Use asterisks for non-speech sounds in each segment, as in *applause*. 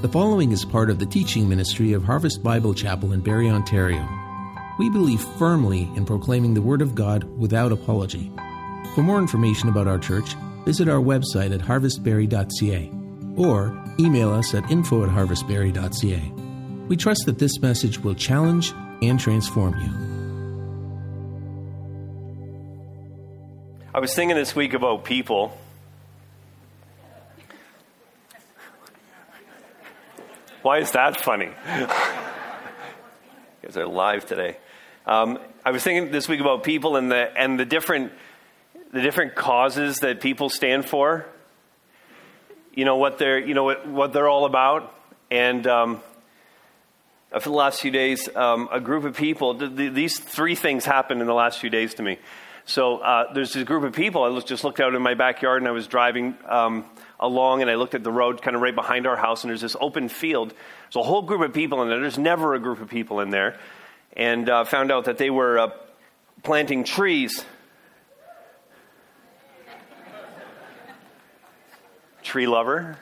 The following is part of the teaching ministry of Harvest Bible Chapel in Barrie, Ontario. We believe firmly in proclaiming the Word of God without apology. For more information about our church, visit our website at harvestbarrie.ca or email us at info at harvestbarrie.ca. We trust that this message will challenge and transform you. I was thinking this week about people. Why is that funny? *laughs* guys are live today. Um, I was thinking this week about people and the and the different the different causes that people stand for. You know what they're you know what, what they're all about, and um, for the last few days, um, a group of people. Th- th- these three things happened in the last few days to me. So uh, there's this group of people. I just looked out in my backyard and I was driving um, along and I looked at the road kind of right behind our house and there's this open field. There's a whole group of people in there. There's never a group of people in there. And uh, found out that they were uh, planting trees. Tree lover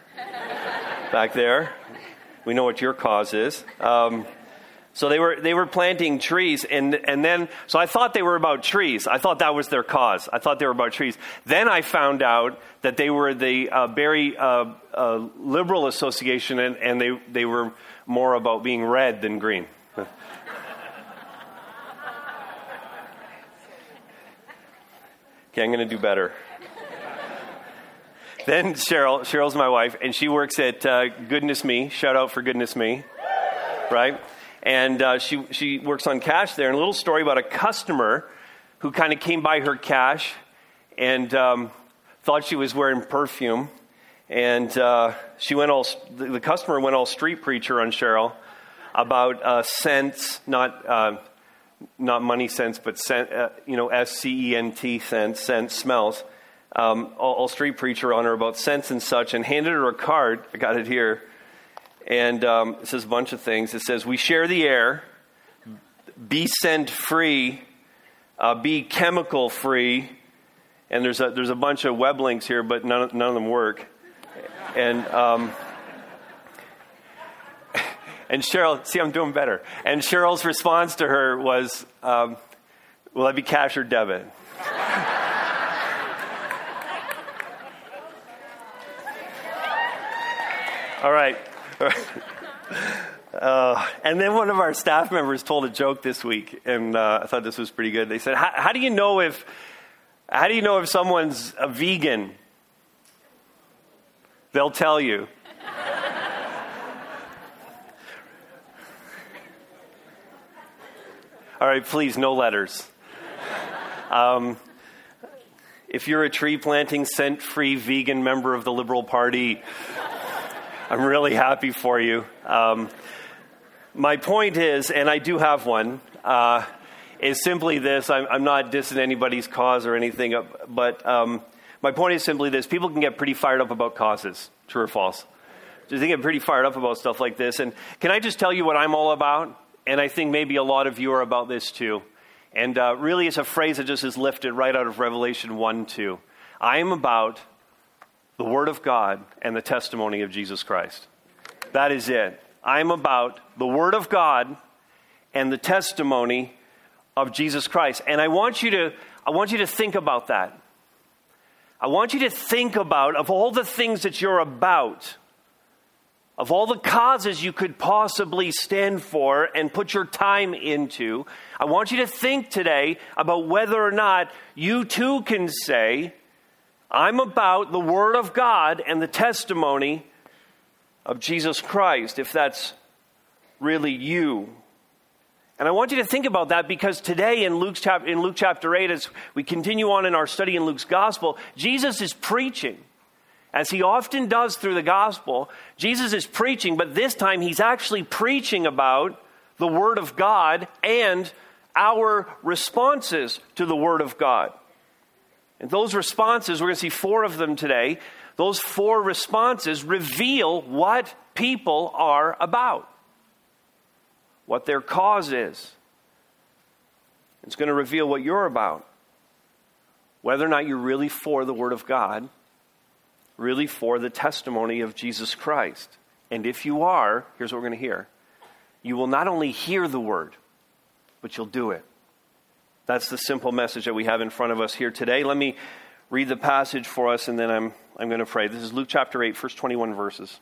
back there. We know what your cause is. Um, so they were they were planting trees, and and then so I thought they were about trees. I thought that was their cause. I thought they were about trees. Then I found out that they were the uh, uh, uh, Liberal Association, and, and they they were more about being red than green. *laughs* okay, I'm going to do better. *laughs* then Cheryl, Cheryl's my wife, and she works at uh, Goodness Me. Shout out for Goodness Me, right? And uh, she, she works on cash there. And a little story about a customer who kind of came by her cash and um, thought she was wearing perfume. And uh, she went all, the customer went all street preacher on Cheryl about uh, scents, not, uh, not money sense, but scent, uh, you know, S C E N T scent, scent, smells. Um, all, all street preacher on her about scents and such, and handed her a card. I got it here and um, it says a bunch of things. It says, We share the air, be scent free, uh, be chemical free. And there's a, there's a bunch of web links here, but none, none of them work. And, um, *laughs* and Cheryl, see, I'm doing better. And Cheryl's response to her was, um, Will I be cash or debit? *laughs* All right. Uh, *laughs* and then one of our staff members told a joke this week, and uh, I thought this was pretty good. They said, "How do you know if how do you know if someone's a vegan?" They'll tell you. *laughs* All right, please, no letters. Um, if you're a tree planting, scent free vegan member of the Liberal Party, I'm really happy for you. Um, my point is, and I do have one, uh, is simply this. I'm, I'm, not dissing anybody's cause or anything, uh, but um, my point is simply this. People can get pretty fired up about causes, true or false. They get pretty fired up about stuff like this. And can I just tell you what I'm all about? And I think maybe a lot of you are about this too. And uh, really, it's a phrase that just is lifted right out of Revelation 1 2. I am about the Word of God and the testimony of Jesus Christ. That is it. I'm about the Word of God and the testimony of Jesus Christ. And I want you to, I want you to think about that. I want you to think about, of all the things that you're about, of all the causes you could possibly stand for and put your time into, I want you to think today about whether or not you too can say, I'm about the Word of God and the testimony of Jesus Christ, if that's really you. And I want you to think about that because today in, Luke's chap- in Luke chapter 8, as we continue on in our study in Luke's gospel, Jesus is preaching. As he often does through the gospel, Jesus is preaching, but this time he's actually preaching about the Word of God and our responses to the Word of God. And those responses, we're going to see four of them today. Those four responses reveal what people are about, what their cause is. It's going to reveal what you're about, whether or not you're really for the Word of God, really for the testimony of Jesus Christ. And if you are, here's what we're going to hear you will not only hear the word, but you'll do it. That's the simple message that we have in front of us here today. Let me read the passage for us, and then I'm, I'm going to pray. This is Luke chapter 8, first 21 verses.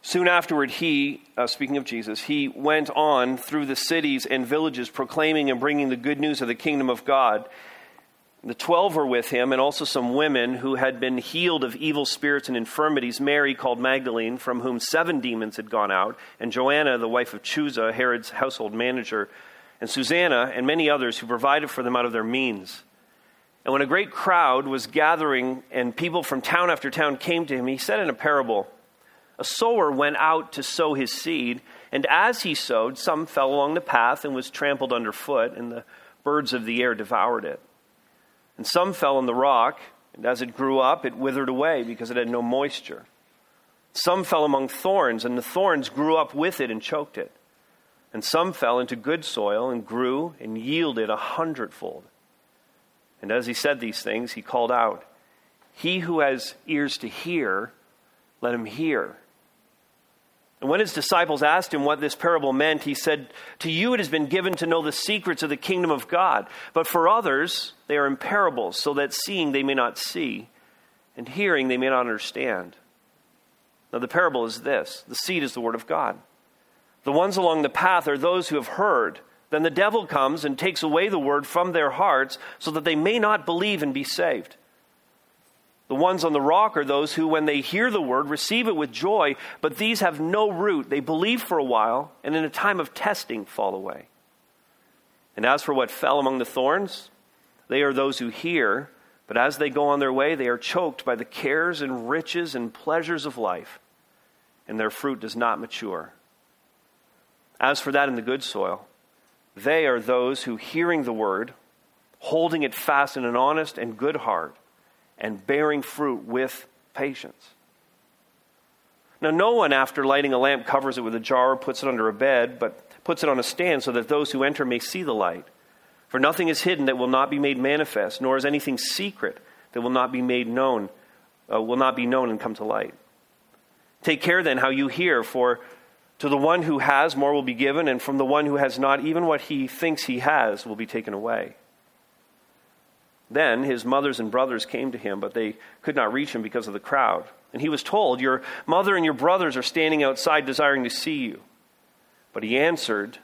Soon afterward, he, uh, speaking of Jesus, he went on through the cities and villages proclaiming and bringing the good news of the kingdom of God. The twelve were with him, and also some women who had been healed of evil spirits and infirmities Mary, called Magdalene, from whom seven demons had gone out, and Joanna, the wife of Chuza, Herod's household manager, and Susanna, and many others who provided for them out of their means. And when a great crowd was gathering, and people from town after town came to him, he said in a parable A sower went out to sow his seed, and as he sowed, some fell along the path and was trampled underfoot, and the birds of the air devoured it. And some fell on the rock, and as it grew up, it withered away because it had no moisture. Some fell among thorns, and the thorns grew up with it and choked it. And some fell into good soil and grew and yielded a hundredfold. And as he said these things, he called out, He who has ears to hear, let him hear. And when his disciples asked him what this parable meant, he said, To you it has been given to know the secrets of the kingdom of God, but for others they are in parables, so that seeing they may not see, and hearing they may not understand. Now the parable is this the seed is the word of God. The ones along the path are those who have heard. Then the devil comes and takes away the word from their hearts, so that they may not believe and be saved. The ones on the rock are those who, when they hear the word, receive it with joy, but these have no root. They believe for a while, and in a time of testing fall away. And as for what fell among the thorns, they are those who hear, but as they go on their way, they are choked by the cares and riches and pleasures of life, and their fruit does not mature. As for that in the good soil, they are those who, hearing the word, holding it fast in an honest and good heart, and bearing fruit with patience. Now, no one, after lighting a lamp, covers it with a jar or puts it under a bed, but puts it on a stand so that those who enter may see the light. For nothing is hidden that will not be made manifest, nor is anything secret that will not be made known, uh, will not be known and come to light. Take care then how you hear, for to the one who has, more will be given, and from the one who has not, even what he thinks he has will be taken away. Then his mothers and brothers came to him, but they could not reach him because of the crowd. And he was told, Your mother and your brothers are standing outside desiring to see you. But he answered,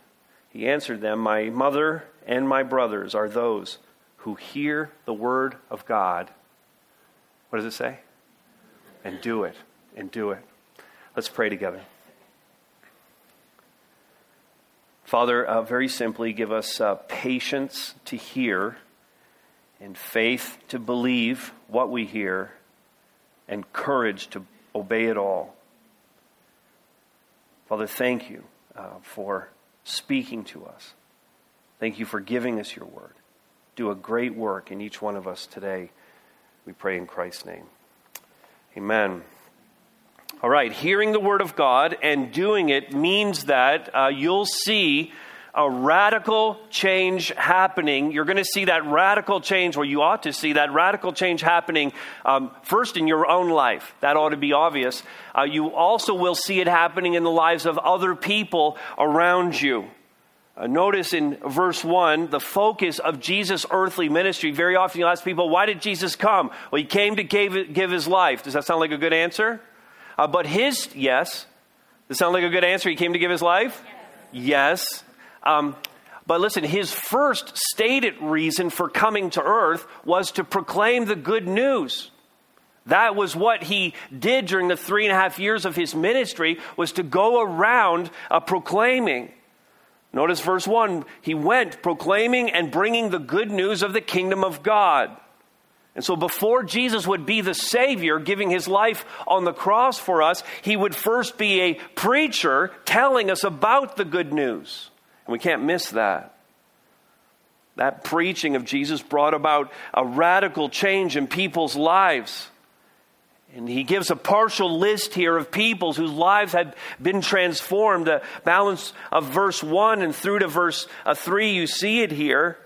He answered them, My mother and my brothers are those who hear the word of God. What does it say? And do it, and do it. Let's pray together. Father, uh, very simply, give us uh, patience to hear and faith to believe what we hear, and courage to obey it all. Father, thank you uh, for speaking to us. Thank you for giving us your word. Do a great work in each one of us today. We pray in Christ's name. Amen. All right, hearing the word of God and doing it means that uh, you'll see a radical change happening. You're going to see that radical change, where you ought to see that radical change happening um, first in your own life. That ought to be obvious. Uh, you also will see it happening in the lives of other people around you. Uh, notice in verse 1 the focus of Jesus' earthly ministry. Very often you ask people, why did Jesus come? Well, he came to give, give his life. Does that sound like a good answer? Uh, but his, yes. Does sound like a good answer? He came to give his life? Yes. yes. Um, but listen, his first stated reason for coming to earth was to proclaim the good news. That was what he did during the three and a half years of his ministry, was to go around uh, proclaiming. Notice verse 1 he went proclaiming and bringing the good news of the kingdom of God. And so, before Jesus would be the Savior, giving his life on the cross for us, he would first be a preacher telling us about the good news. And we can't miss that. That preaching of Jesus brought about a radical change in people's lives. And he gives a partial list here of peoples whose lives had been transformed. The balance of verse 1 and through to verse uh, 3, you see it here.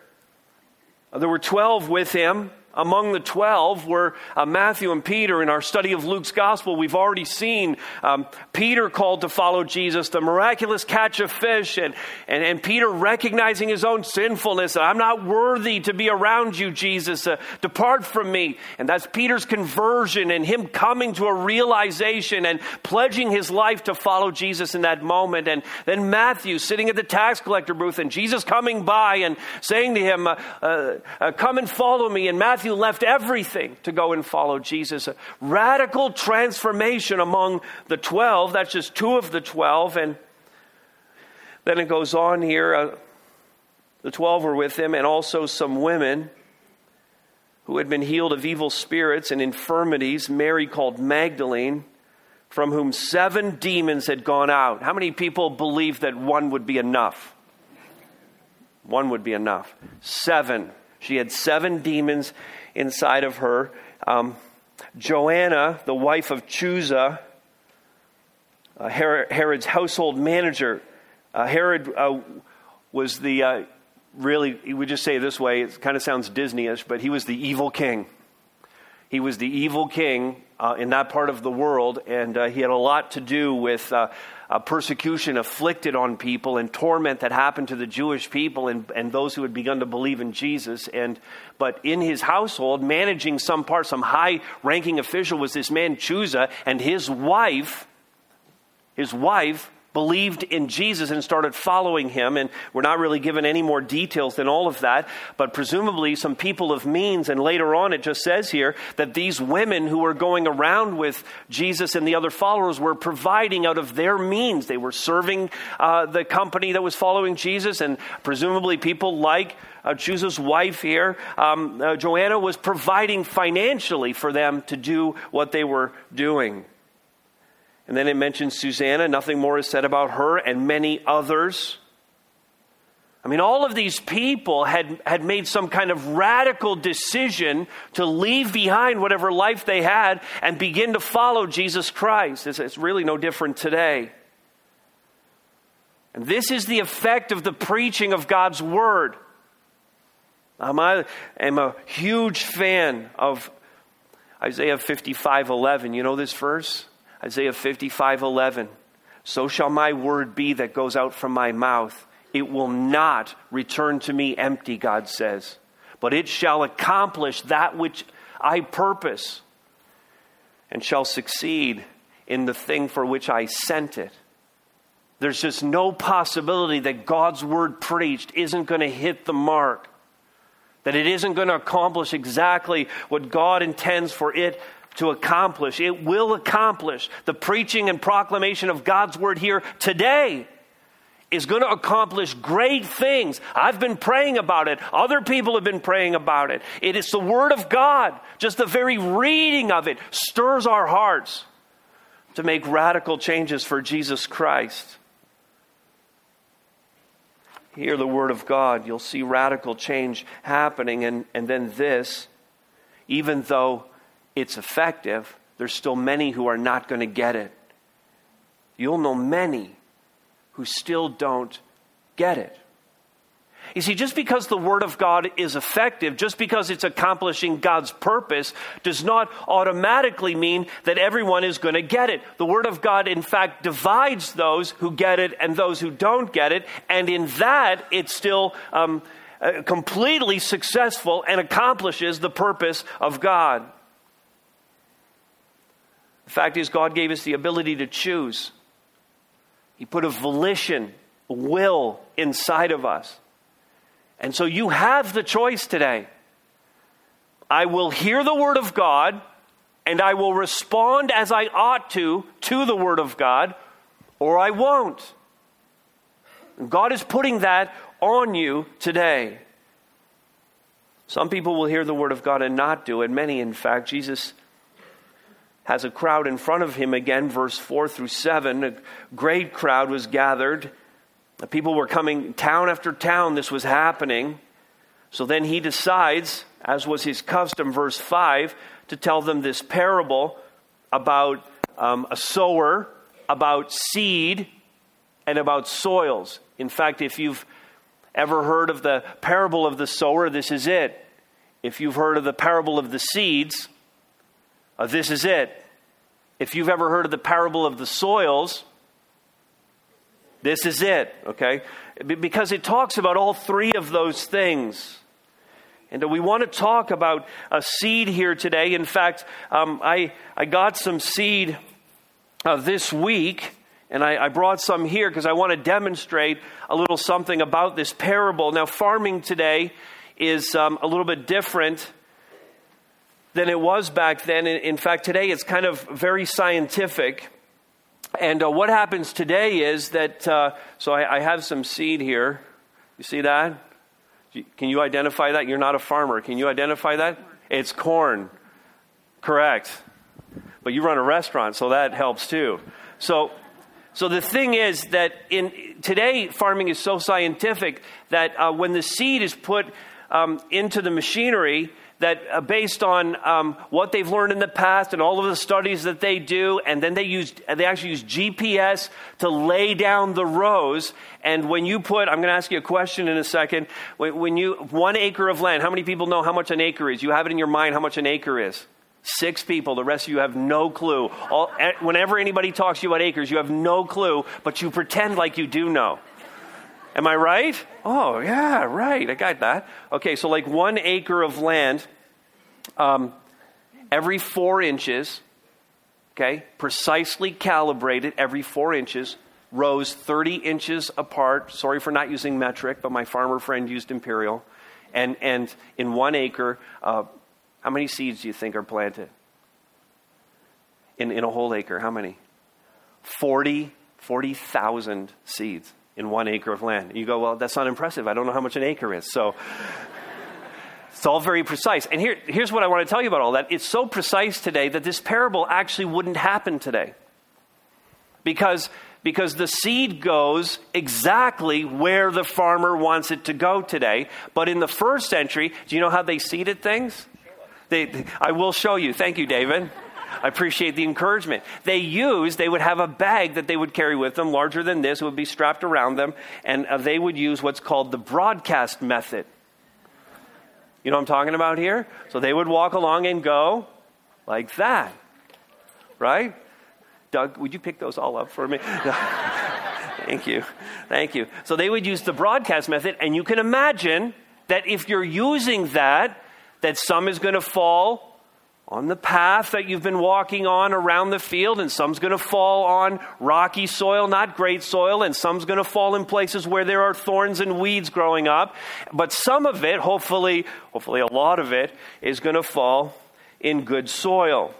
There were 12 with him, among the 12 were uh, Matthew and Peter. In our study of Luke's gospel, we've already seen um, Peter called to follow Jesus, the miraculous catch of fish, and, and, and Peter recognizing his own sinfulness. I'm not worthy to be around you, Jesus. Uh, depart from me. And that's Peter's conversion and him coming to a realization and pledging his life to follow Jesus in that moment. And then Matthew sitting at the tax collector booth and Jesus coming by and saying to him, uh, uh, uh Come and follow me. And Matthew Matthew left everything to go and follow Jesus. A radical transformation among the 12. That's just two of the 12. And then it goes on here. Uh, the 12 were with him, and also some women who had been healed of evil spirits and infirmities. Mary called Magdalene, from whom seven demons had gone out. How many people believe that one would be enough? One would be enough. Seven. She had seven demons inside of her. Um, Joanna, the wife of Chuza, uh, Herod's household manager. Uh, Herod uh, was the, uh, really, we would just say this way, it kind of sounds Disneyish, but he was the evil king. He was the evil king uh, in that part of the world, and uh, he had a lot to do with uh, persecution afflicted on people and torment that happened to the Jewish people and, and those who had begun to believe in Jesus. And but in his household, managing some part, some high ranking official was this man Chuza, and his wife, his wife believed in Jesus and started following him. And we're not really given any more details than all of that, but presumably some people of means. And later on, it just says here that these women who were going around with Jesus and the other followers were providing out of their means. They were serving uh, the company that was following Jesus, and presumably people like uh, wife here, um, uh, Joanna, was providing financially for them to do what they were doing. And then it mentions Susanna. Nothing more is said about her and many others. I mean, all of these people had, had made some kind of radical decision to leave behind whatever life they had and begin to follow Jesus Christ. It's, it's really no different today. And this is the effect of the preaching of God's Word. Um, I am a huge fan of Isaiah 55 11. You know this verse? Isaiah 55 11. So shall my word be that goes out from my mouth. It will not return to me empty, God says, but it shall accomplish that which I purpose and shall succeed in the thing for which I sent it. There's just no possibility that God's word preached isn't going to hit the mark, that it isn't going to accomplish exactly what God intends for it to accomplish. It will accomplish. The preaching and proclamation of God's word here today is going to accomplish great things. I've been praying about it. Other people have been praying about it. It is the word of God. Just the very reading of it stirs our hearts to make radical changes for Jesus Christ. Hear the word of God. You'll see radical change happening. And, and then this, even though it's effective, there's still many who are not going to get it. You'll know many who still don't get it. You see, just because the Word of God is effective, just because it's accomplishing God's purpose, does not automatically mean that everyone is going to get it. The Word of God, in fact, divides those who get it and those who don't get it, and in that, it's still um, uh, completely successful and accomplishes the purpose of God. The fact is, God gave us the ability to choose. He put a volition, a will inside of us. And so you have the choice today. I will hear the Word of God and I will respond as I ought to to the Word of God, or I won't. God is putting that on you today. Some people will hear the Word of God and not do it. Many, in fact, Jesus has a crowd in front of him again, verse 4 through 7. A great crowd was gathered. The people were coming town after town, this was happening. So then he decides, as was his custom, verse 5, to tell them this parable about um, a sower, about seed, and about soils. In fact, if you've ever heard of the parable of the sower, this is it. if you've heard of the parable of the seeds, uh, this is it. If you've ever heard of the parable of the soils, this is it, okay? Because it talks about all three of those things. And we want to talk about a seed here today. In fact, um, I, I got some seed uh, this week, and I, I brought some here because I want to demonstrate a little something about this parable. Now, farming today is um, a little bit different than it was back then. In fact, today it's kind of very scientific. And uh, what happens today is that, uh, so I, I, have some seed here. You see that? Can you identify that? You're not a farmer. Can you identify that? It's corn. Correct. But you run a restaurant, so that helps too. So, so the thing is that in today farming is so scientific that uh, when the seed is put um, into the machinery, that uh, based on um, what they've learned in the past and all of the studies that they do, and then they use they actually use GPS to lay down the rows. And when you put, I'm going to ask you a question in a second. When, when you one acre of land, how many people know how much an acre is? You have it in your mind how much an acre is. Six people. The rest of you have no clue. All, whenever anybody talks to you about acres, you have no clue, but you pretend like you do know. Am I right? Oh, yeah, right. I got that. Okay, so like one acre of land, um, every four inches, okay, precisely calibrated every four inches, rows 30 inches apart. Sorry for not using metric, but my farmer friend used imperial. And, and in one acre, uh, how many seeds do you think are planted? In, in a whole acre, how many? 40, 40,000 seeds in one acre of land. You go, well, that's not impressive. I don't know how much an acre is. So it's all very precise. And here, here's what I want to tell you about all that. It's so precise today that this parable actually wouldn't happen today. Because, because the seed goes exactly where the farmer wants it to go today. But in the first century, do you know how they seeded things? They, I will show you. Thank you, David. I appreciate the encouragement. They use, they would have a bag that they would carry with them, larger than this, it would be strapped around them, and uh, they would use what's called the broadcast method. You know what I'm talking about here? So they would walk along and go like that, right? Doug, would you pick those all up for me? *laughs* Thank you. Thank you. So they would use the broadcast method, and you can imagine that if you're using that, that some is going to fall on the path that you've been walking on around the field, and some's going to fall on rocky soil, not great soil, and some's going to fall in places where there are thorns and weeds growing up. But some of it, hopefully, hopefully a lot of it, is going to fall in good soil.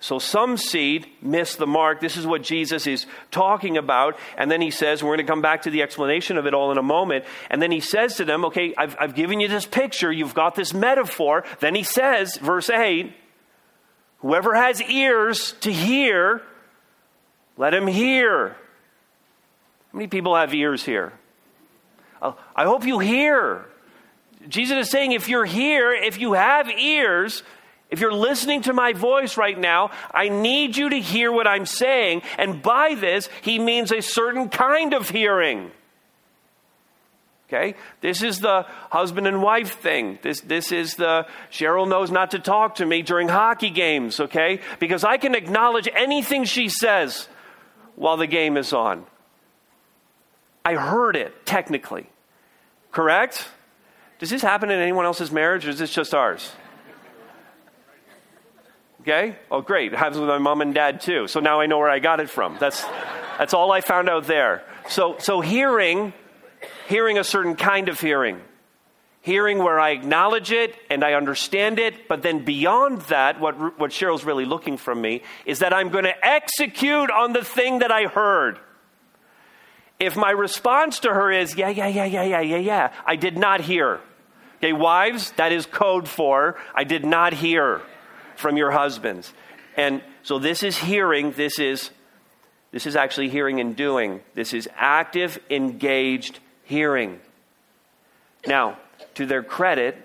So some seed miss the mark. This is what Jesus is talking about. And then he says, we're going to come back to the explanation of it all in a moment. And then he says to them, okay, I've, I've given you this picture. You've got this metaphor. Then he says, verse 8, Whoever has ears to hear, let him hear. How many people have ears here? Uh, I hope you hear. Jesus is saying if you're here, if you have ears, if you're listening to my voice right now, I need you to hear what I'm saying. And by this, he means a certain kind of hearing. Okay? This is the husband and wife thing. This, this is the Cheryl knows not to talk to me during hockey games, okay? Because I can acknowledge anything she says while the game is on. I heard it, technically. Correct? Does this happen in anyone else's marriage or is this just ours? Okay? Oh, great. It happens with my mom and dad too. So now I know where I got it from. That's, that's all I found out there. So, so hearing hearing a certain kind of hearing. Hearing where I acknowledge it and I understand it, but then beyond that, what, what Cheryl's really looking from me is that I'm going to execute on the thing that I heard. If my response to her is, yeah, yeah, yeah, yeah, yeah, yeah, yeah, I did not hear. Okay, wives, that is code for I did not hear from your husbands. And so this is hearing, this is this is actually hearing and doing. This is active, engaged hearing. Now, to their credit,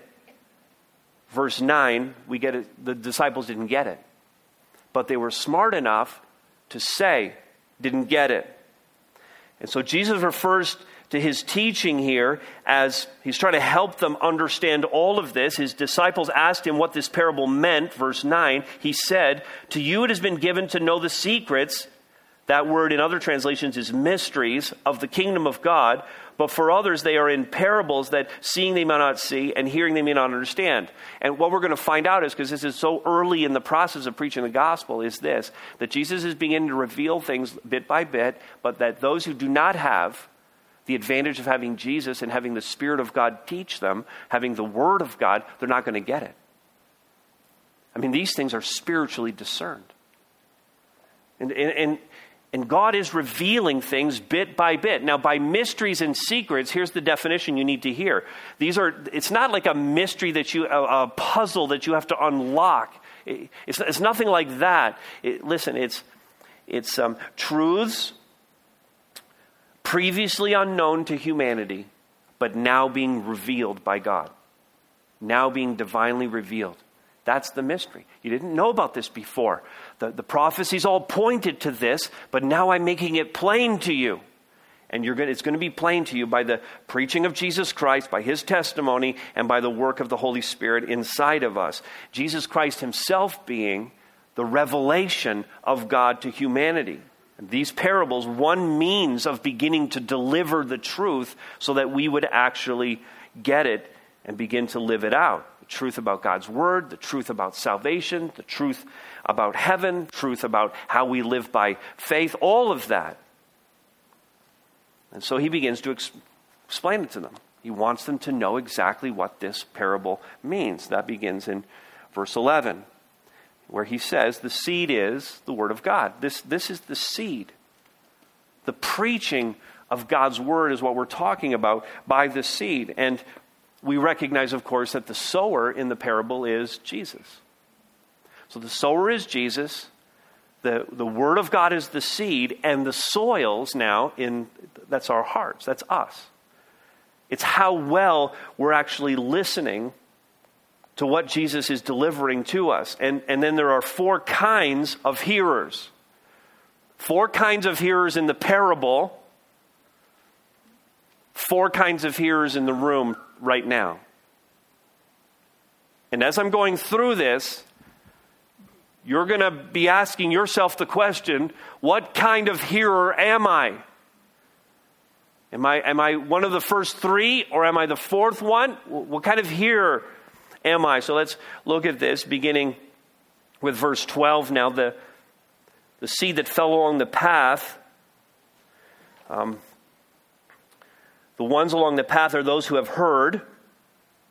verse 9, we get it, the disciples didn't get it. But they were smart enough to say, didn't get it. And so Jesus refers to his teaching here as he's trying to help them understand all of this. His disciples asked him what this parable meant. Verse 9, he said, To you it has been given to know the secrets. That word in other translations is mysteries of the kingdom of God. But for others, they are in parables that seeing they may not see and hearing they may not understand. And what we're going to find out is because this is so early in the process of preaching the gospel, is this that Jesus is beginning to reveal things bit by bit, but that those who do not have the advantage of having Jesus and having the Spirit of God teach them, having the Word of God, they're not going to get it. I mean, these things are spiritually discerned. And, and, and, and, God is revealing things bit by bit. Now, by mysteries and secrets, here's the definition you need to hear. These are, it's not like a mystery that you, a, a puzzle that you have to unlock. It's, it's nothing like that. It, listen, it's, it's um, truths previously unknown to humanity, but now being revealed by God. Now being divinely revealed. That's the mystery. You didn't know about this before. The, the prophecies all pointed to this, but now I'm making it plain to you. And you're going it's going to be plain to you by the preaching of Jesus Christ, by his testimony, and by the work of the Holy Spirit inside of us. Jesus Christ himself being the revelation of God to humanity. These parables, one means of beginning to deliver the truth so that we would actually get it and begin to live it out. Truth about God's Word, the truth about salvation, the truth about heaven, truth about how we live by faith, all of that. And so he begins to ex- explain it to them. He wants them to know exactly what this parable means. That begins in verse 11 where he says the seed is the Word of God. This, this is the seed. The preaching of God's Word is what we're talking about by the seed. And we recognize, of course, that the sower in the parable is Jesus. So the sower is Jesus. The, the Word of God is the seed, and the soils now in that's our hearts, that's us. It's how well we're actually listening to what Jesus is delivering to us. And, and then there are four kinds of hearers. Four kinds of hearers in the parable, four kinds of hearers in the room right now. And as I'm going through this, you're going to be asking yourself the question what kind of hearer am I? Am I, am I one of the first three or am I the fourth one? What kind of hearer am I? So let's look at this beginning with verse 12 now. The, the seed that fell along the path. Um, the ones along the path are those who have heard.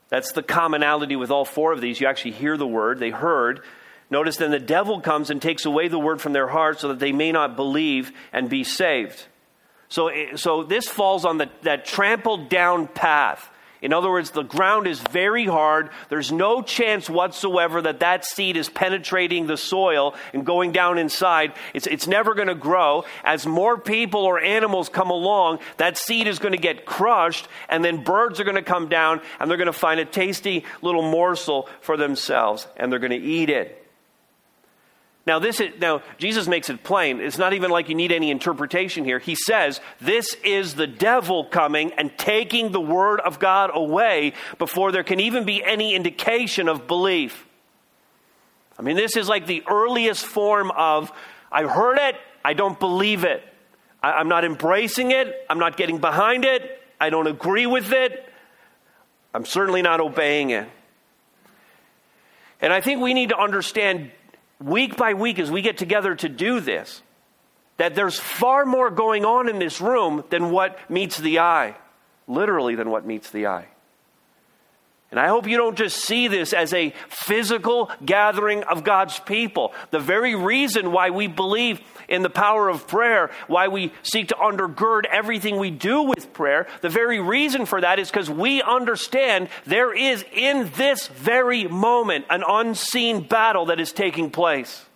That's the commonality with all four of these. You actually hear the word, they heard. Notice then the devil comes and takes away the word from their heart so that they may not believe and be saved. So, so this falls on the, that trampled down path. In other words, the ground is very hard. There's no chance whatsoever that that seed is penetrating the soil and going down inside. It's, it's never going to grow. As more people or animals come along, that seed is going to get crushed, and then birds are going to come down and they're going to find a tasty little morsel for themselves, and they're going to eat it. Now, this is, now, Jesus makes it plain. It's not even like you need any interpretation here. He says, This is the devil coming and taking the word of God away before there can even be any indication of belief. I mean, this is like the earliest form of, I heard it, I don't believe it. I, I'm not embracing it, I'm not getting behind it, I don't agree with it, I'm certainly not obeying it. And I think we need to understand week by week as we get together to do this that there's far more going on in this room than what meets the eye, literally, than what meets the eye. And I hope you don't just see this as a physical gathering of God's people. The very reason why we believe in the power of prayer, why we seek to undergird everything we do with prayer, the very reason for that is because we understand there is in this very moment an unseen battle that is taking place.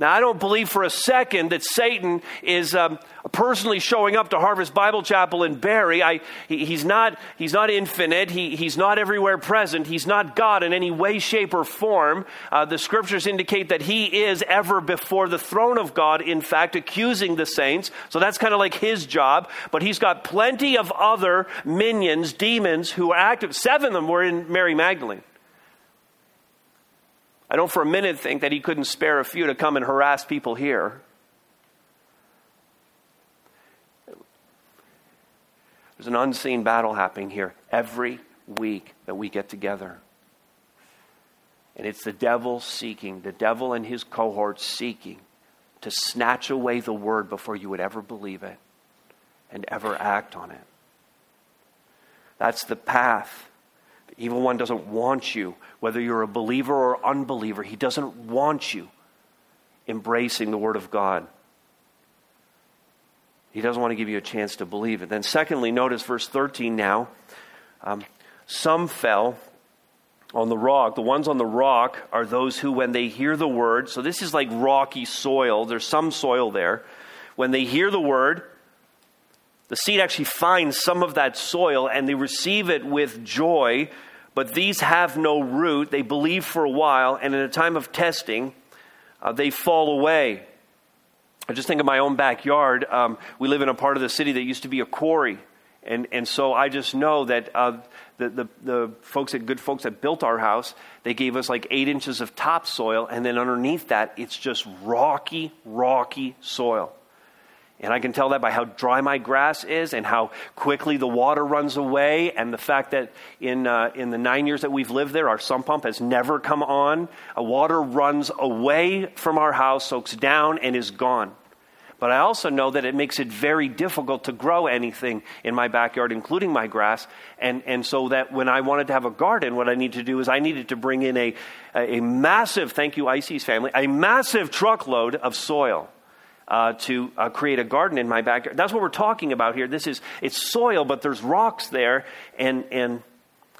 Now, I don't believe for a second that Satan is um, personally showing up to Harvest Bible Chapel in Barrie. I, he, he's, not, he's not infinite. He, he's not everywhere present. He's not God in any way, shape, or form. Uh, the scriptures indicate that he is ever before the throne of God, in fact, accusing the saints. So that's kind of like his job. But he's got plenty of other minions, demons, who are active. Seven of them were in Mary Magdalene. I don't for a minute think that he couldn't spare a few to come and harass people here. There's an unseen battle happening here every week that we get together. And it's the devil seeking, the devil and his cohorts seeking to snatch away the word before you would ever believe it and ever act on it. That's the path the evil one doesn't want you, whether you're a believer or unbeliever, he doesn't want you embracing the Word of God. He doesn't want to give you a chance to believe it. Then, secondly, notice verse 13 now. Um, some fell on the rock. The ones on the rock are those who, when they hear the word, so this is like rocky soil, there's some soil there. When they hear the word, the seed actually finds some of that soil and they receive it with joy, but these have no root. They believe for a while, and in a time of testing, uh, they fall away. I just think of my own backyard. Um, we live in a part of the city that used to be a quarry. And, and so I just know that uh, the, the, the folks at good folks that built our house, they gave us like eight inches of topsoil, and then underneath that, it's just rocky, rocky soil. And I can tell that by how dry my grass is and how quickly the water runs away, and the fact that in, uh, in the nine years that we've lived there, our sump pump has never come on. A water runs away from our house, soaks down, and is gone. But I also know that it makes it very difficult to grow anything in my backyard, including my grass. And, and so that when I wanted to have a garden, what I needed to do is I needed to bring in a, a massive, thank you, Icy's family, a massive truckload of soil uh, to uh, create a garden in my backyard. That's what we're talking about here. This is it's soil, but there's rocks there, and and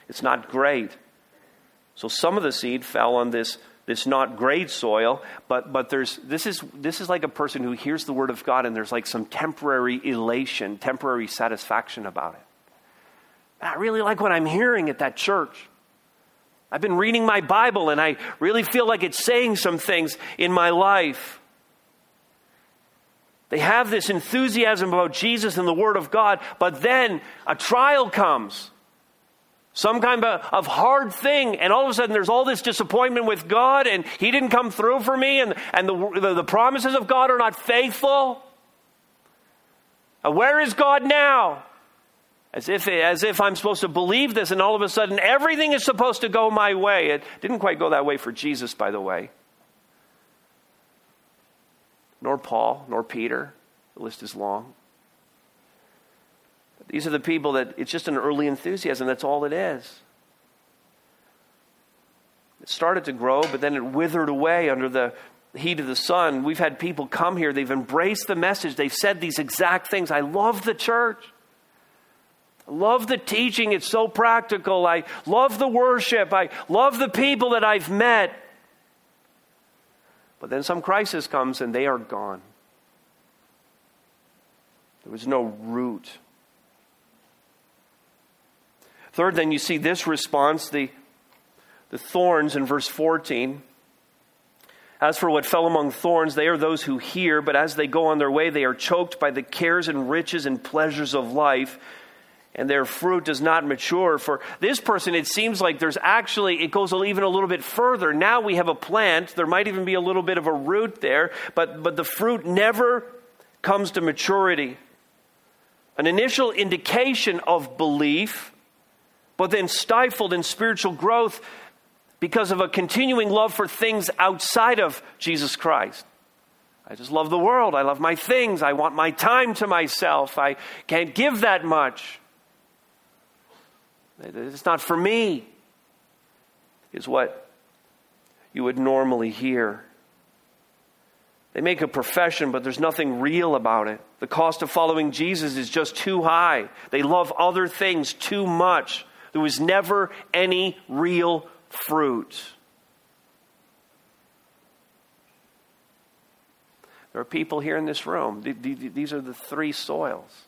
it's not great. So some of the seed fell on this this not great soil, but but there's this is this is like a person who hears the word of God and there's like some temporary elation, temporary satisfaction about it. I really like what I'm hearing at that church. I've been reading my Bible and I really feel like it's saying some things in my life. They have this enthusiasm about Jesus and the Word of God, but then a trial comes. Some kind of, of hard thing, and all of a sudden there's all this disappointment with God, and He didn't come through for me, and, and the, the, the promises of God are not faithful. Uh, where is God now? As if, as if I'm supposed to believe this, and all of a sudden everything is supposed to go my way. It didn't quite go that way for Jesus, by the way nor Paul, nor Peter. The list is long. These are the people that it's just an early enthusiasm. That's all it is. It started to grow, but then it withered away under the heat of the sun. We've had people come here, they've embraced the message, they've said these exact things. I love the church. I love the teaching, it's so practical. I love the worship. I love the people that I've met. But then some crisis comes and they are gone. There was no root. Third, then you see this response, the, the thorns in verse 14. As for what fell among thorns, they are those who hear, but as they go on their way, they are choked by the cares and riches and pleasures of life and their fruit does not mature. For this person, it seems like there's actually, it goes even a little bit further. Now we have a plant, there might even be a little bit of a root there, but, but the fruit never comes to maturity. An initial indication of belief, but then stifled in spiritual growth because of a continuing love for things outside of Jesus Christ. I just love the world. I love my things. I want my time to myself. I can't give that much. It's not for me, is what you would normally hear. They make a profession, but there's nothing real about it. The cost of following Jesus is just too high. They love other things too much. There was never any real fruit. There are people here in this room. These are the three soils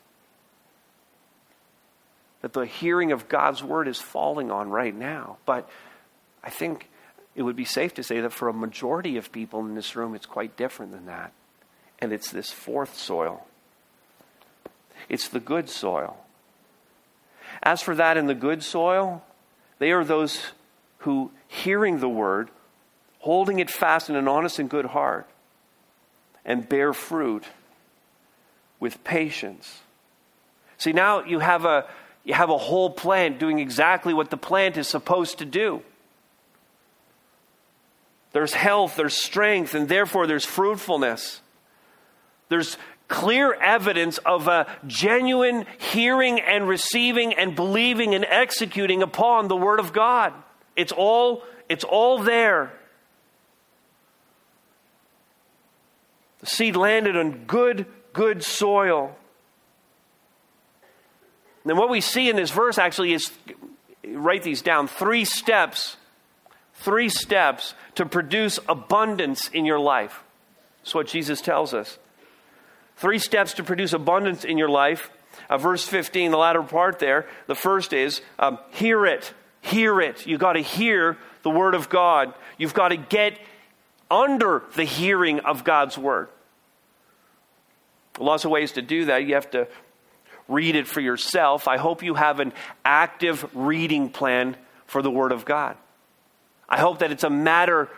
that the hearing of God's word is falling on right now. But I think it would be safe to say that for a majority of people in this room, it's quite different than that. And it's this fourth soil. It's the good soil. As for that in the good soil, they are those who, hearing the word, holding it fast in an honest and good heart, and bear fruit with patience. See, now you have a, you have a whole plant doing exactly what the plant is supposed to do. There's health, there's strength, and therefore there's fruitfulness. There's clear evidence of a genuine hearing and receiving and believing and executing upon the Word of God. It's all, it's all there. The seed landed on good, good soil. And what we see in this verse actually is write these down three steps, three steps to produce abundance in your life. That's what Jesus tells us. Three steps to produce abundance in your life. Uh, verse 15, the latter part there, the first is um, hear it. Hear it. You've got to hear the word of God. You've got to get under the hearing of God's word. Lots of ways to do that. You have to read it for yourself. I hope you have an active reading plan for the Word of God. I hope that it's a matter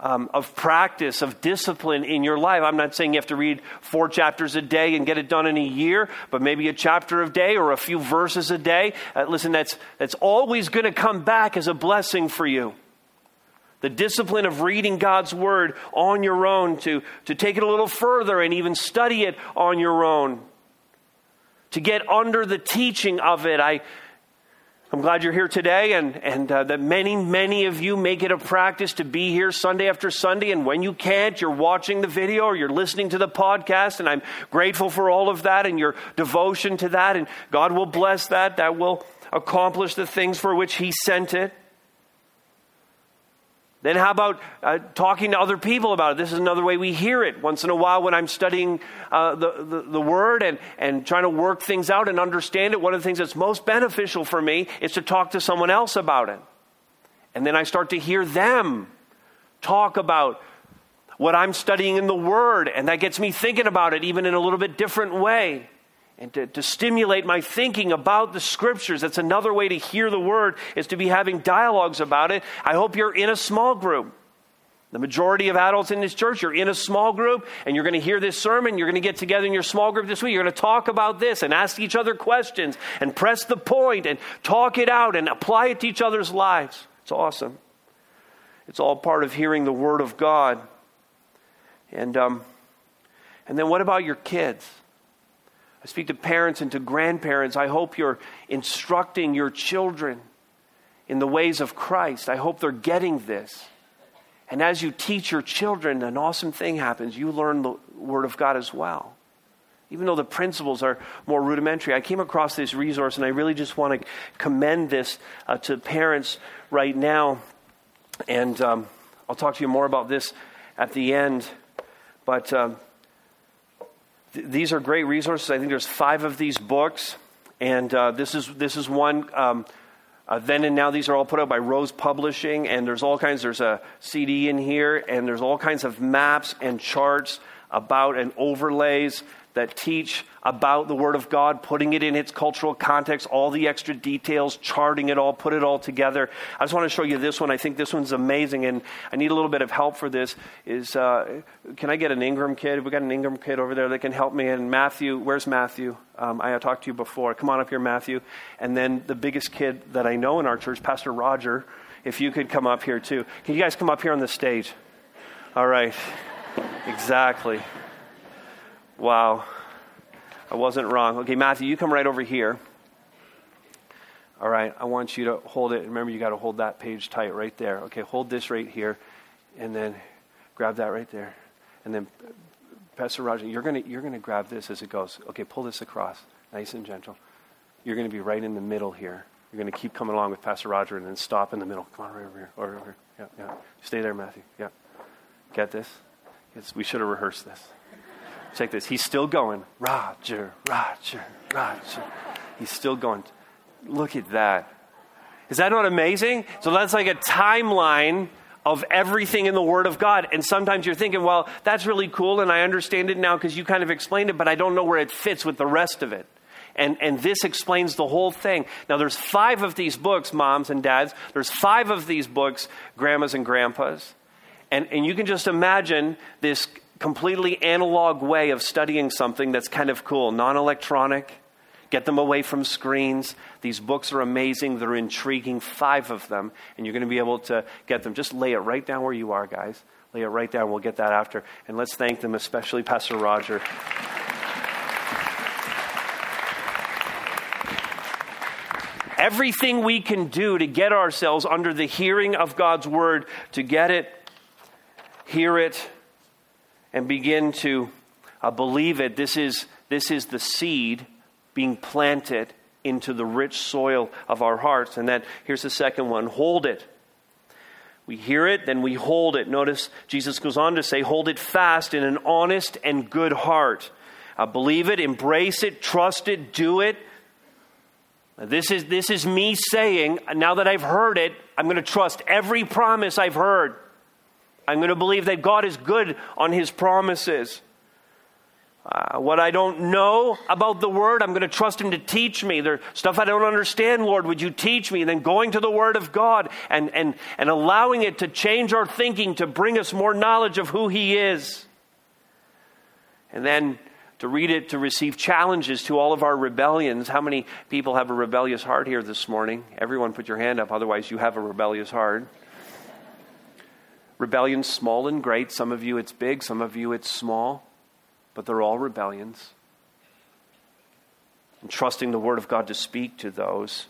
um, of practice, of discipline in your life. I'm not saying you have to read four chapters a day and get it done in a year, but maybe a chapter a day or a few verses a day. Uh, listen, that's, that's always going to come back as a blessing for you. The discipline of reading God's Word on your own, to, to take it a little further and even study it on your own to get under the teaching of it. I, I'm glad you're here today, and, and uh, that many, many of you make it a practice to be here Sunday after Sunday. And when you can't, you're watching the video or you're listening to the podcast. And I'm grateful for all of that and your devotion to that. And God will bless that. That will accomplish the things for which He sent it. Then, how about uh, talking to other people about it? This is another way we hear it. Once in a while, when I'm studying uh, the, the, the, Word and, and trying to work things out and understand it, one of the things that's most beneficial for me is to talk to someone else about it. And then I start to hear them talk about what I'm studying in the Word, and that gets me thinking about it even in a little bit different way and to, to stimulate my thinking about the scriptures. That's another way to hear the word, is to be having dialogues about it. I hope you're in a small group. The majority of adults in this church, you're in a small group and you're going to hear this sermon. You're going to get together in your small group this week. You're going to talk about this and ask each other questions and press the point and talk it out and apply it to each other's lives. It's awesome. It's all part of hearing the Word of God. And, um, and then what about your kids? I speak to parents and to grandparents. I hope you're instructing your children in the ways of Christ. I hope they're getting this. And as you teach your children, an awesome thing happens. You learn the Word of God as well. Even though the principles are more rudimentary, I came across this resource and I really just want to commend this uh, to parents right now. And um, I'll talk to you more about this at the end. But um, these are great resources. I think there's five of these books, and uh, this is this is one. Um, uh, then and now, these are all put out by Rose Publishing, and there's all kinds. There's a CD in here, and there's all kinds of maps and charts about and overlays that teach about the Word of God, putting it in its cultural context, all the extra details, charting it all, put it all together. I just want to show you this one. I think this one's amazing, and I need a little bit of help for this. Is uh, can I get an Ingram kid? We got an Ingram kid over there that can help me. And Matthew, where's Matthew? Um, I talked to you before. Come on up here, Matthew. And then the biggest kid that I know in our church, Pastor Roger. If you could come up here too. Can you guys come up here on the stage? All right. Exactly. Wow. I wasn't wrong. Okay, Matthew, you come right over here. All right, I want you to hold it. Remember, you got to hold that page tight right there. Okay, hold this right here, and then grab that right there. And then, Pastor Roger, you're going you're gonna grab this as it goes. Okay, pull this across, nice and gentle. You're going to be right in the middle here. You're going to keep coming along with Pastor Roger and then stop in the middle. Come on, right over here. Over, here. Yeah, yeah. Stay there, Matthew. Yeah. Get this? We should have rehearsed this. Check this. He's still going. Roger, Roger, Roger. He's still going. Look at that. Is that not amazing? So that's like a timeline of everything in the Word of God. And sometimes you're thinking, well, that's really cool, and I understand it now because you kind of explained it, but I don't know where it fits with the rest of it. And, and this explains the whole thing. Now, there's five of these books, moms and dads. There's five of these books, grandmas and grandpas. And, and you can just imagine this completely analog way of studying something that's kind of cool, non electronic. Get them away from screens. These books are amazing. They're intriguing, five of them, and you're going to be able to get them. Just lay it right down where you are, guys. Lay it right down. We'll get that after. And let's thank them, especially Pastor Roger. Everything we can do to get ourselves under the hearing of God's word, to get it, hear it, and begin to uh, believe it. This is, this is the seed being planted into the rich soil of our hearts. And then here's the second one hold it. We hear it, then we hold it. Notice Jesus goes on to say, hold it fast in an honest and good heart. Uh, believe it, embrace it, trust it, do it. This is, this is me saying, now that I've heard it, I'm going to trust every promise I've heard. I'm going to believe that God is good on his promises. Uh, what I don't know about the Word, I'm going to trust Him to teach me. There's stuff I don't understand, Lord, would you teach me? And then going to the Word of God and, and, and allowing it to change our thinking, to bring us more knowledge of who He is. And then to read it, to receive challenges to all of our rebellions. How many people have a rebellious heart here this morning? Everyone put your hand up, otherwise, you have a rebellious heart. Rebellion's small and great. Some of you it's big, some of you it's small, but they're all rebellions. And trusting the Word of God to speak to those.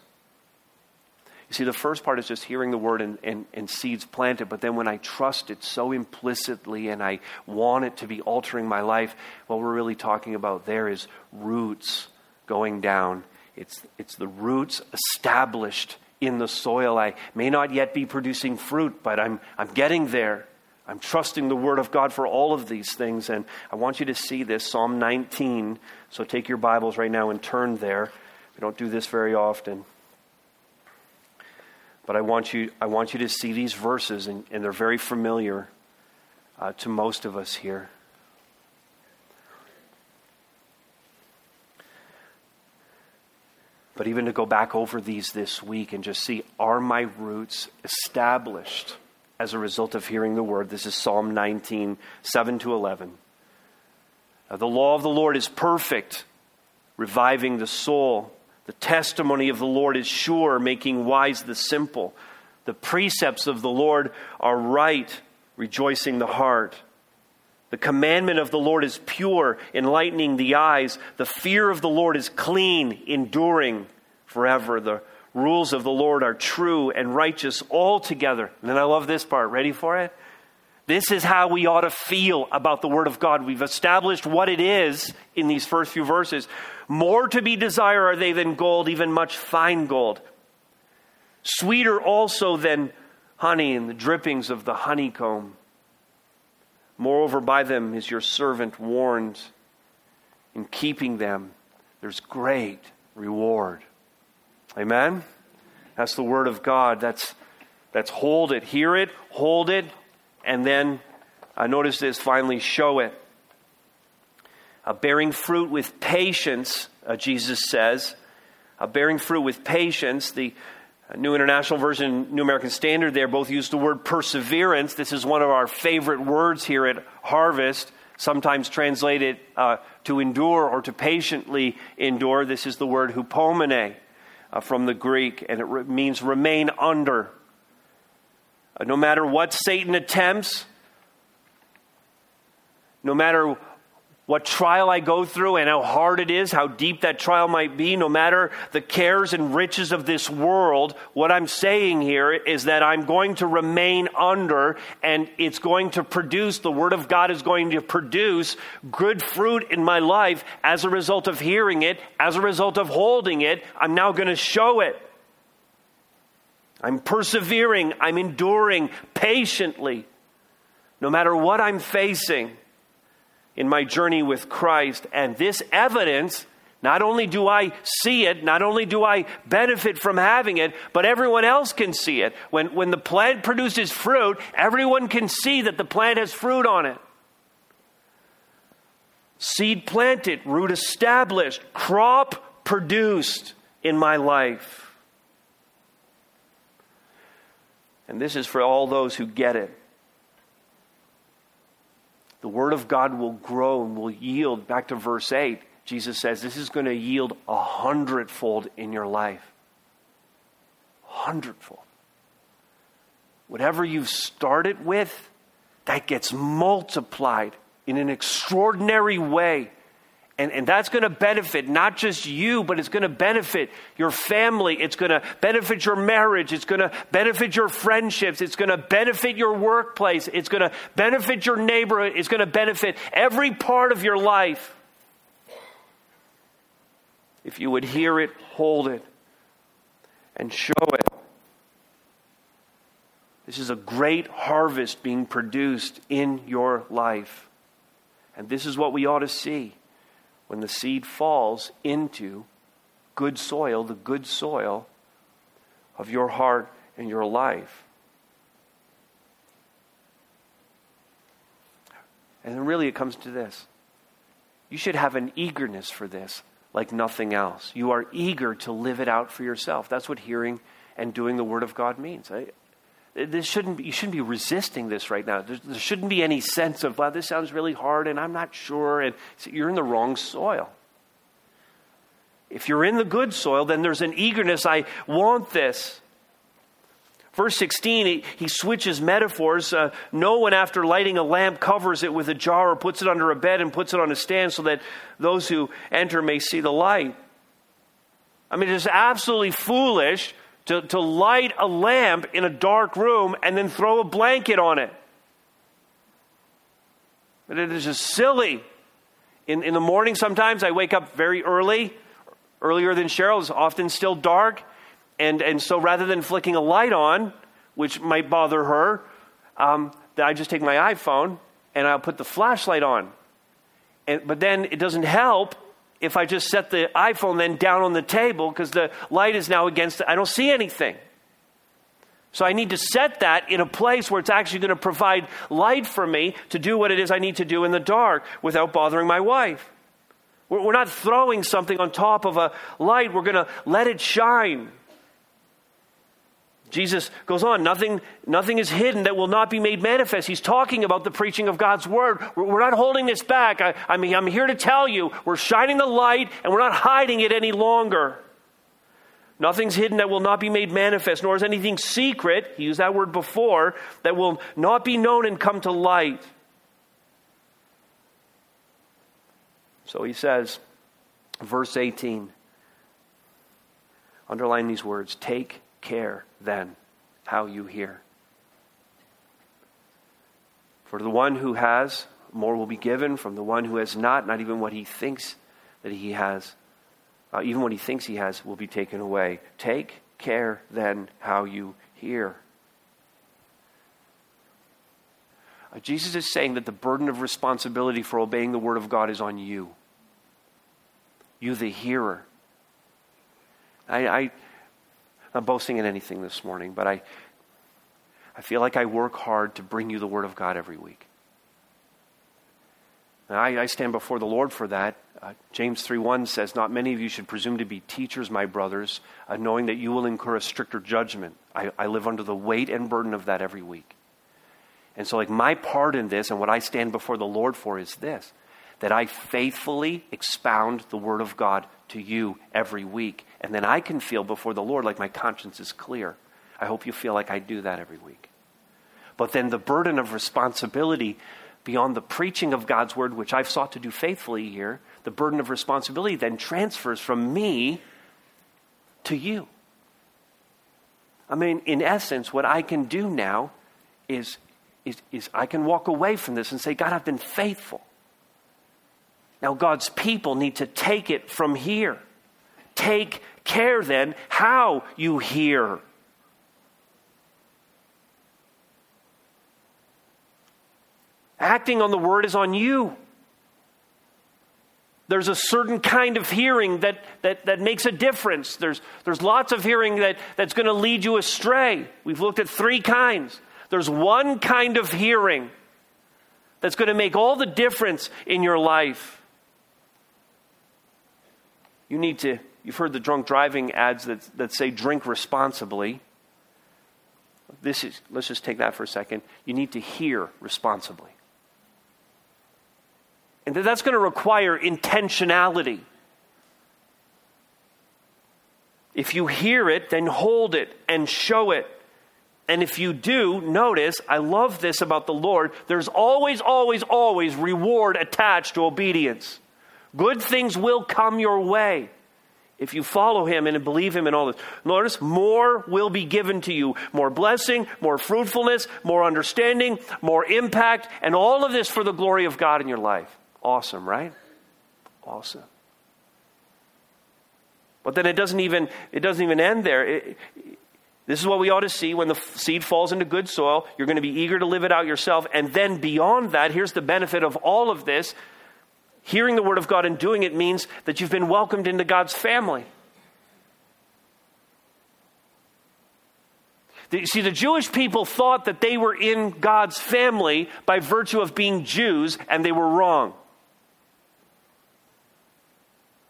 You see, the first part is just hearing the word and, and, and, seeds planted, but then when I trust it so implicitly and I want it to be altering my life, what we're really talking about there is roots going down. It's, it's the roots established in the soil. I may not yet be producing fruit, but I'm, I'm getting there. I'm trusting the Word of God for all of these things. And I want you to see this Psalm 19. So take your Bibles right now and turn there. We don't do this very often. But I want you, I want you to see these verses, and, and they're very familiar uh, to most of us here. But even to go back over these this week and just see are my roots established as a result of hearing the word? This is Psalm 19, 7 to 11. Uh, the law of the Lord is perfect, reviving the soul. The testimony of the Lord is sure, making wise the simple. The precepts of the Lord are right, rejoicing the heart. The commandment of the Lord is pure, enlightening the eyes. The fear of the Lord is clean, enduring forever. The rules of the Lord are true and righteous altogether. And then I love this part. Ready for it? This is how we ought to feel about the Word of God. We've established what it is in these first few verses. More to be desired are they than gold, even much fine gold. Sweeter also than honey and the drippings of the honeycomb. Moreover, by them is your servant warned. In keeping them, there's great reward. Amen? That's the word of God. That's, that's hold it, hear it, hold it, and then I uh, notice this finally show it. Uh, bearing fruit with patience, uh, Jesus says. Uh, bearing fruit with patience. The New International Version, New American Standard, there both use the word perseverance. This is one of our favorite words here at Harvest, sometimes translated uh, to endure or to patiently endure. This is the word hupomene uh, from the Greek, and it re- means remain under. Uh, no matter what Satan attempts, no matter what trial I go through and how hard it is, how deep that trial might be, no matter the cares and riches of this world, what I'm saying here is that I'm going to remain under and it's going to produce, the Word of God is going to produce good fruit in my life as a result of hearing it, as a result of holding it. I'm now going to show it. I'm persevering, I'm enduring patiently, no matter what I'm facing. In my journey with Christ. And this evidence, not only do I see it, not only do I benefit from having it, but everyone else can see it. When, when the plant produces fruit, everyone can see that the plant has fruit on it. Seed planted, root established, crop produced in my life. And this is for all those who get it. The Word of God will grow and will yield. Back to verse 8, Jesus says this is going to yield a hundredfold in your life. Hundredfold. Whatever you've started with, that gets multiplied in an extraordinary way and, and that's going to benefit not just you, but it's going to benefit your family. It's going to benefit your marriage. It's going to benefit your friendships. It's going to benefit your workplace. It's going to benefit your neighborhood. It's going to benefit every part of your life. If you would hear it, hold it, and show it. This is a great harvest being produced in your life. And this is what we ought to see when the seed falls into good soil, the good soil of your heart and your life. And really, it comes to this you should have an eagerness for this like nothing else. You are eager to live it out for yourself. That's what hearing and doing the Word of God means. This shouldn't be, you shouldn't be resisting this right now. There, there shouldn't be any sense of, wow, this sounds really hard and I'm not sure. And so you're in the wrong soil. If you're in the good soil, then there's an eagerness. I want this. Verse 16, he, he switches metaphors. Uh, no one, after lighting a lamp, covers it with a jar or puts it under a bed and puts it on a stand so that those who enter may see the light. I mean, it's absolutely foolish to, to light a lamp in a dark room and then throw a blanket on it. But it is just silly. In, in the morning, sometimes I wake up very early, earlier than Cheryl. It's often still dark. And, and so rather than flicking a light on, which might bother her, um, I just take my iPhone and I'll put the flashlight on. And, but then it doesn't help if I just set the iPhone then down on the table because the light is now against it, I don't see anything. So I need to set that in a place where it's actually going to provide light for me to do what it is I need to do in the dark without bothering my wife. We're not throwing something on top of a light, we're going to let it shine. Jesus goes on, nothing, nothing is hidden that will not be made manifest. He's talking about the preaching of God's word. We're, not holding this back. I, I mean, I'm here to tell you, we're shining the light and we're not hiding it any longer. Nothing's hidden that will not be made manifest, nor is anything secret, he used that word before, that will not be known and come to light. So he says, verse 18, underline these words take care then how you hear. For the one who has, more will be given. From the one who has not, not even what he thinks that he has, uh, even what he thinks he has, will be taken away. Take care then how you hear. Uh, Jesus is saying that the burden of responsibility for obeying the Word of God is on you. You, the hearer. I, I not boasting in anything this morning, but I, I feel like I work hard to bring you the Word of God every week. I, I, stand before the Lord for that. Uh, James 3.1 says, Not many of you should presume to be teachers, my brothers, uh, knowing that you will incur a stricter judgment. I, I live under the weight and burden of that every week. And so, like, my part in this and what I stand before the Lord for is this that I faithfully expound the Word of God to you every week. And then I can feel before the Lord like my conscience is clear. I hope you feel like I do that every week. But then the burden of responsibility beyond the preaching of God's word, which I've sought to do faithfully here, the burden of responsibility then transfers from me to you. I mean, in essence, what I can do now is, is, is I can walk away from this and say, God, I've been faithful. Now, God's people need to take it from here. Take care then how you hear. Acting on the word is on you. there's a certain kind of hearing that, that, that makes a difference. There's, there's lots of hearing that, that's going to lead you astray. We've looked at three kinds. There's one kind of hearing that's going to make all the difference in your life. You need to, you've heard the drunk driving ads that, that say drink responsibly. This is, let's just take that for a second. You need to hear responsibly. And that's going to require intentionality. If you hear it, then hold it and show it. And if you do, notice, I love this about the Lord, there's always, always, always reward attached to obedience. Good things will come your way if you follow him and believe him in all this. Notice, more will be given to you more blessing, more fruitfulness, more understanding, more impact, and all of this for the glory of God in your life. Awesome, right? Awesome. But then it doesn't even it doesn't even end there. It, this is what we ought to see when the seed falls into good soil. You're going to be eager to live it out yourself. And then beyond that, here's the benefit of all of this. Hearing the word of God and doing it means that you've been welcomed into God's family. You see, the Jewish people thought that they were in God's family by virtue of being Jews, and they were wrong.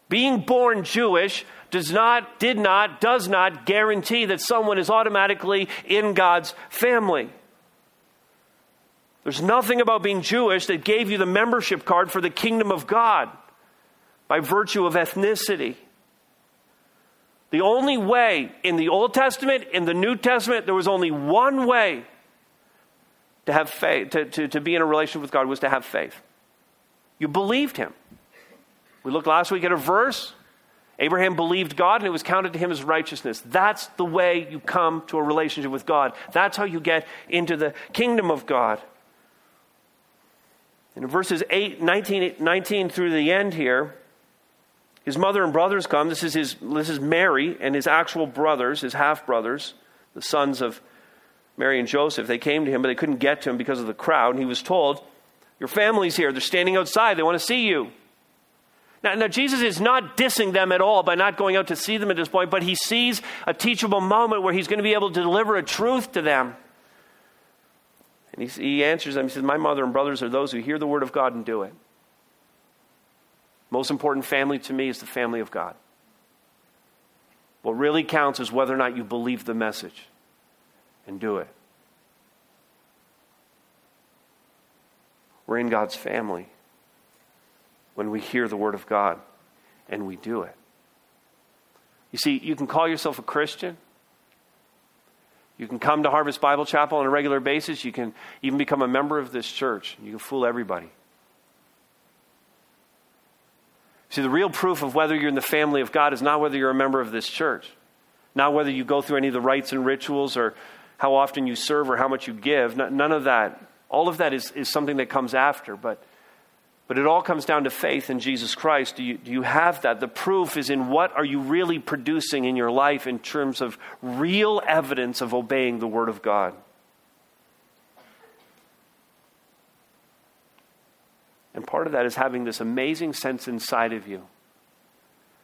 Being born Jewish does not, did not, does not guarantee that someone is automatically in God's family. There's nothing about being Jewish that gave you the membership card for the kingdom of God by virtue of ethnicity. The only way in the Old Testament, in the New Testament, there was only one way to have faith, to, to, to be in a relationship with God was to have faith. You believed Him. We looked last week at a verse Abraham believed God and it was counted to him as righteousness. That's the way you come to a relationship with God. That's how you get into the kingdom of God. In verses 8, 19, 19 through the end here, his mother and brothers come. This is, his, this is Mary and his actual brothers, his half brothers, the sons of Mary and Joseph. They came to him, but they couldn't get to him because of the crowd. And he was told, Your family's here. They're standing outside. They want to see you. Now, now, Jesus is not dissing them at all by not going out to see them at this point, but he sees a teachable moment where he's going to be able to deliver a truth to them. And he, he answers them. He says, My mother and brothers are those who hear the word of God and do it. Most important family to me is the family of God. What really counts is whether or not you believe the message and do it. We're in God's family when we hear the Word of God and we do it. You see, you can call yourself a Christian. You can come to Harvest Bible Chapel on a regular basis. You can even become a member of this church. You can fool everybody. See, the real proof of whether you're in the family of God is not whether you're a member of this church, not whether you go through any of the rites and rituals or how often you serve or how much you give. None of that. All of that is, is something that comes after. But but it all comes down to faith in Jesus Christ. Do you, do you have that? The proof is in what are you really producing in your life in terms of real evidence of obeying the Word of God? And part of that is having this amazing sense inside of you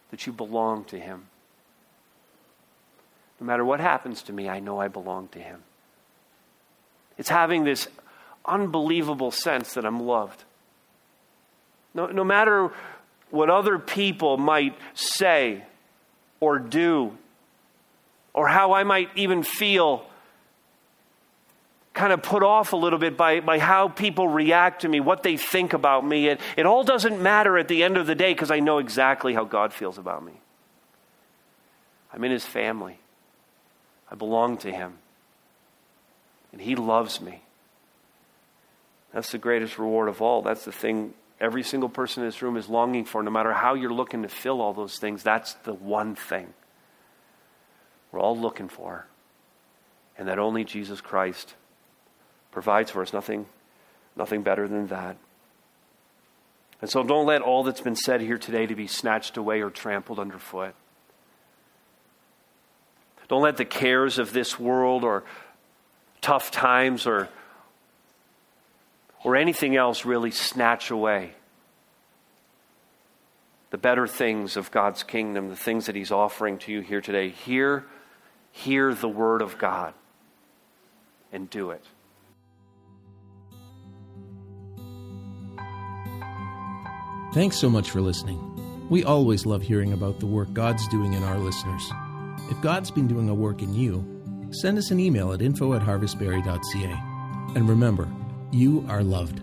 that you belong to Him. No matter what happens to me, I know I belong to Him. It's having this unbelievable sense that I'm loved. No, no matter what other people might say or do, or how I might even feel kind of put off a little bit by, by how people react to me, what they think about me. It, it all doesn't matter at the end of the day because I know exactly how God feels about me. I'm in his family, I belong to him, and he loves me. That's the greatest reward of all. That's the thing every single person in this room is longing for, no matter how you're looking to fill all those things, that's the one thing we're all looking for. And that only Jesus Christ provides for us. Nothing, nothing better than that. And so don't let all that's been said here today to be snatched away or trampled underfoot. Don't let the cares of this world or tough times or or anything else really snatch away the better things of God's kingdom, the things that He's offering to you here today, hear, hear the Word of God and do it. Thanks so much for listening. We always love hearing about the work God's doing in our listeners. If God's been doing a work in you, send us an email at info at harvestbarrie.ca. And remember, you are loved.